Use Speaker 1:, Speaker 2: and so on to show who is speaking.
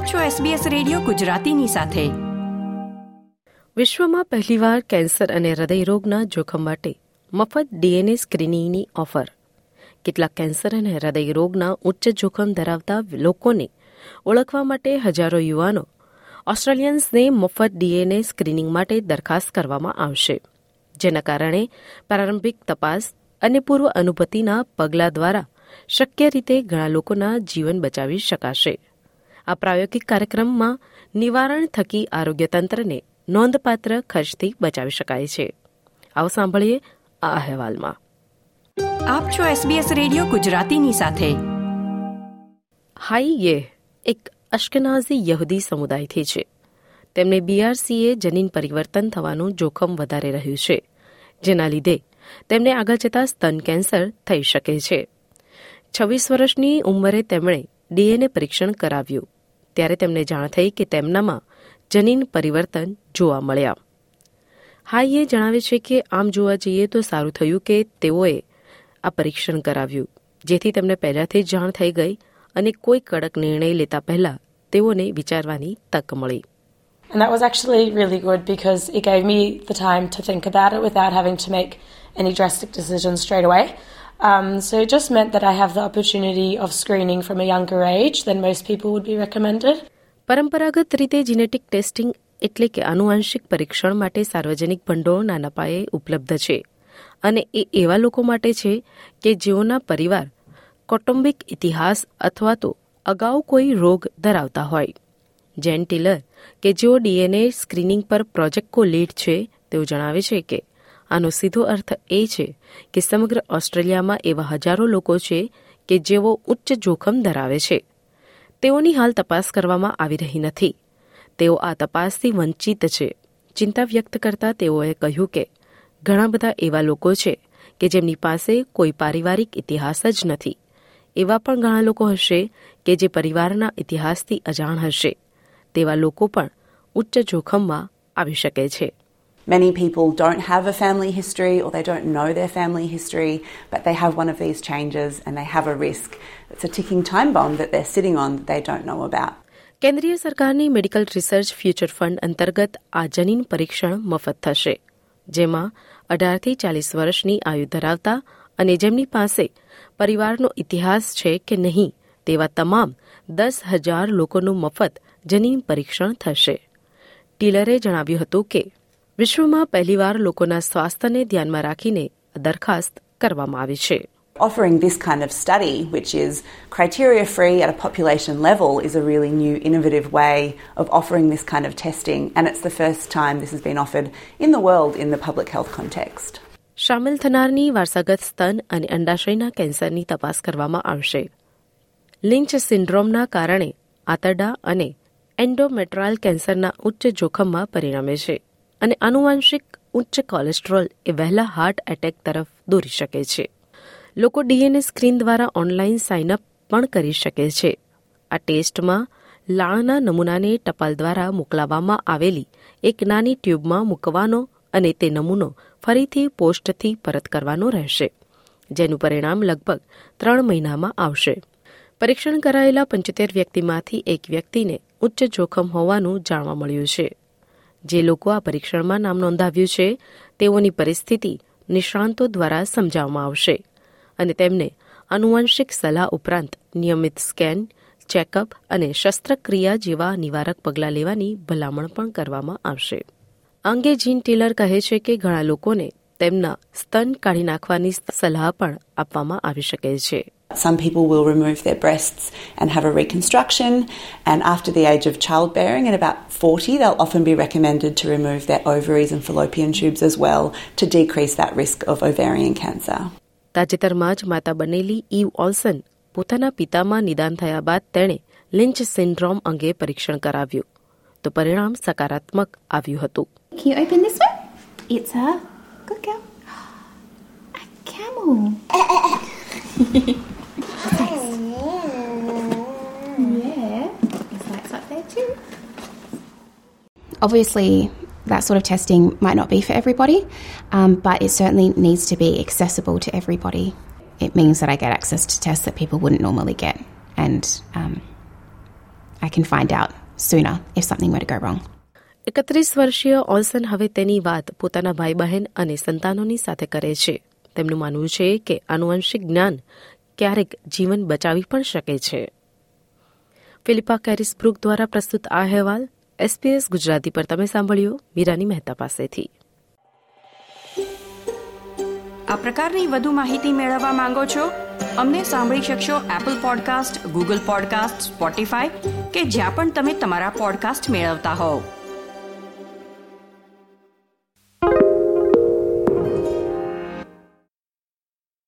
Speaker 1: આપ છો SBS radio ગુજરાતીની સાથે.
Speaker 2: વિશ્વમાં પહેલીવાર કેન્સર અને હૃદયરોગના જોખમ માટે મફત ડીએનએ સ્ક્રીનિંગની ઓફર. કેટલાક કેન્સર અને હૃદયરોગના ઉચ્ચ જોખમ ધરાવતા લોકોને ઓળખવા માટે હજારો યુવાનો ઓસ્ટ્રેલિયન્સને મફત ડીએનએ સ્ક્રીનિંગ માટે દરખાસ્ત કરવામાં આવશે. જેના કારણે પ્રારંભિક તપાસ અને પૂર્વ અનુભૂતિના પગલાં દ્વારા શક્ય રીતે ઘણા લોકોના જીવન બચાવી શકાશે. આ પ્રાયોગિક કાર્યક્રમમાં નિવારણ થકી આરોગ્ય તંત્રને નોંધપાત્ર ખર્ચથી બચાવી શકાય છે. આવો સાંભળીએ આ અહેવાલમાં.
Speaker 1: આપ છો SBS રેડિયો ગુજરાતીની સાથે.
Speaker 2: હાઈ યે એક અશ્કનાઝી યહૂદી સમુદાયથી છે. તેમને બીઆરસીએ જનીન પરિવર્તન થવાનું જોખમ વધારે રહ્યું છે જેના લીધે તેમને આગળ જતા સ્તન કેન્સર થઈ શકે છે. છવ્વીસ વર્ષની ઉંમરે તેમણે ડીએનએ પરીક્ષણ કરાવ્યું. ત્યારે તેમને જાણ થઈ કે તેમનામાં જનીન પરિવર્તન જોવા મળ્યા હાઈએ જણાવે છે કે આમ જોવા જઈએ તો સારું થયું કે તેઓએ આ પરીક્ષણ કરાવ્યું જેથી તેમને પહેલાથી જાણ થઈ ગઈ અને કોઈ કડક નિર્ણય લેતા પહેલા તેઓને વિચારવાની તક મળી
Speaker 3: And that was actually really good because it gave me the time to think about it without having to make any drastic decisions straight away. Um, so it just meant that I have the opportunity of screening from a younger age than most people would be recommended.
Speaker 2: પરંપરાગત રીતે genetic testing એટલે કે આનુવંશિક પરીક્ષણ માટે સાર્વજનિક ભંડોળ નાના પાયે ઉપલબ્ધ છે અને એ એવા લોકો માટે છે કે જેઓના પરિવાર કૌટુંબિક ઇતિહાસ અથવા તો અગાઉ કોઈ રોગ ધરાવતા હોય જેન ટેલર કે જેઓ ડીએનએ સ્ક્રીનિંગ પર પ્રોજેક્ટ કો લીડ છે તેઓ જણાવે છે કે આનો સીધો અર્થ એ છે કે સમગ્ર ઓસ્ટ્રેલિયામાં એવા હજારો લોકો છે કે જેઓ ઉચ્ચ જોખમ ધરાવે છે. તેઓની હાલ તપાસ કરવામાં આવી રહી નથી. તેઓ આ તપાસથી વંચિત છે. ચિંતા વ્યક્ત કરતા તેઓએ કહ્યું કે ઘણા બધા એવા લોકો છે કે જેમની પાસે કોઈ પારિવારિક ઇતિહાસ જ નથી. એવા પણ ઘણા લોકો હશે કે જે પરિવારના ઇતિહાસથી અજાણ હશે. તેવા લોકો પણ ઉચ્ચ જોખમમાં આવી શકે છે.
Speaker 4: Many people don't have a family history or they don't know their family history, but they have one of these changes and they have a risk. It's a ticking time bomb that they're sitting on that they don't know about.
Speaker 2: કેન્દ્રીય સરકારની medical research future fund અંતર્ગત આ જનીન પરીક્ષણ મફત થશે જેમાં અઢારથી ચાલીસ વર્ષની આયુ ધરાવતા અને જેમની પાસે પરિવારનો ઇતિહાસ છે કે નહીં તેવા તમામ દસ હજાર લોકોનું મફત જનીન પરીક્ષણ થશે ટીલરે જણાવ્યું હતું કે વિશ્વમાં પહેલીવાર લોકોના સ્વાસ્થ્યને ધ્યાનમાં રાખીને દરખાસ્ત કરવામાં આવી છે
Speaker 4: Offering this kind of study, which is criteria free at a population level, is a really new, innovative way of offering this kind of testing, and it's the first time this has been offered in the world in the public health context.
Speaker 2: શામેલ થનારની વારસાગત સ્તન અને અંડાશયના કેન્સરની તપાસ કરવામાં આવશે લિંચ સિન્ડ્રોમના કારણે આંતરડા અને એન્ડોમેટ્રાલ કેન્સરના ઉચ્ચ જોખમમાં પરિણમે છે અને આનુવાંશિક ઉચ્ચ કોલેસ્ટ્રોલ એ વહેલા હાર્ટ એટેક તરફ દોરી શકે છે. લોકો ડીએનએ સ્ક્રીન દ્વારા ઓનલાઈન સાઇનઅપ પણ કરી શકે છે. આ ટેસ્ટમાં લાળના નમૂનાને ટપાલ દ્વારા મોકલાવવામાં આવેલી એક નાની ટ્યુબમાં મૂકવાનો અને તે નમૂનો ફરીથી પોસ્ટથી પરત કરવાનો રહેશે, જેનું પરિણામ લગભગ ત્રણ મહિનામાં આવશે. પરીક્ષણ કરાયેલા પંચોતેર વ્યક્તિમાંથી એક વ્યક્તિને ઉચ્ચ જોખમ હોવાનું જાણવા મળ્યું છે. જે લોકો આ પરીક્ષણમાં નામ નોંધાવ્યું છે, તેઓની પરિસ્થિતિ નિષ્ણાંતો દ્વારા સમજાવવામાં આવશે અને તેમને આનુવંશિક સલાહ ઉપરાંત નિયમિત સ્કેન, ચેકઅપ અને શસ્ત્રક્રિયા જેવા નિવારક પગલાં લેવાની ભલામણ પણ કરવામાં આવશે. અંગે જીન ટેલર કહે છે કે ઘણા લોકોને તેમના સ્તન કાઢી નાખવાની સલાહ પણ આપવામાં આવી શકે છે.
Speaker 4: Some people will remove their breasts and have a reconstruction, and after the age of childbearing, at about 40, they'll often be recommended to remove their ovaries and fallopian tubes as well to decrease that risk of ovarian cancer.
Speaker 2: તાજેતરમાં જ માતા બનેલી eve ઓલ્સન પોતાના પિતામાં નિદાન થયા બાદ તેણે લિંચ syndrome અંગે પરીક્ષણ કરાવ્યું તો પરિણામ સકારાત્મક આવ્યું હતું
Speaker 5: Can you open this one? It's a good girl. A camel.
Speaker 6: Obviously, that sort of testing might not be for everybody, um, but it certainly needs to be accessible to everybody. It means that I get access to tests that people wouldn't normally get, and um, I can find out sooner if something were to go wrong.
Speaker 2: એકત્રીસ વર્ષીય ઓલ્સન હવે તેની વાત પોતાના ભાઈ બહેન અને સંતાનોની સાથે કરે છે તેમનું માનવું છે કે આનુવંશિક જ્ઞાન ક્યારેક જીવન બચાવી પણ શકે છે ફિલિપા કેરિસ બ્રુક દ્વારા પ્રસ્તુત આ અહેવાલ એસપીએસ ગુજરાતી પર તમે સાંભળ્યો, મીરાની મહેતા પાસેથી.
Speaker 1: આ પ્રકારની વધુ માહિતી મેળવવા માંગો છો? અમને સાંભળી શકશો Apple podcast Google podcast Spotify કે જ્યાં પણ તમે તમારા પોડકાસ્ટ મેળવતા હોવ.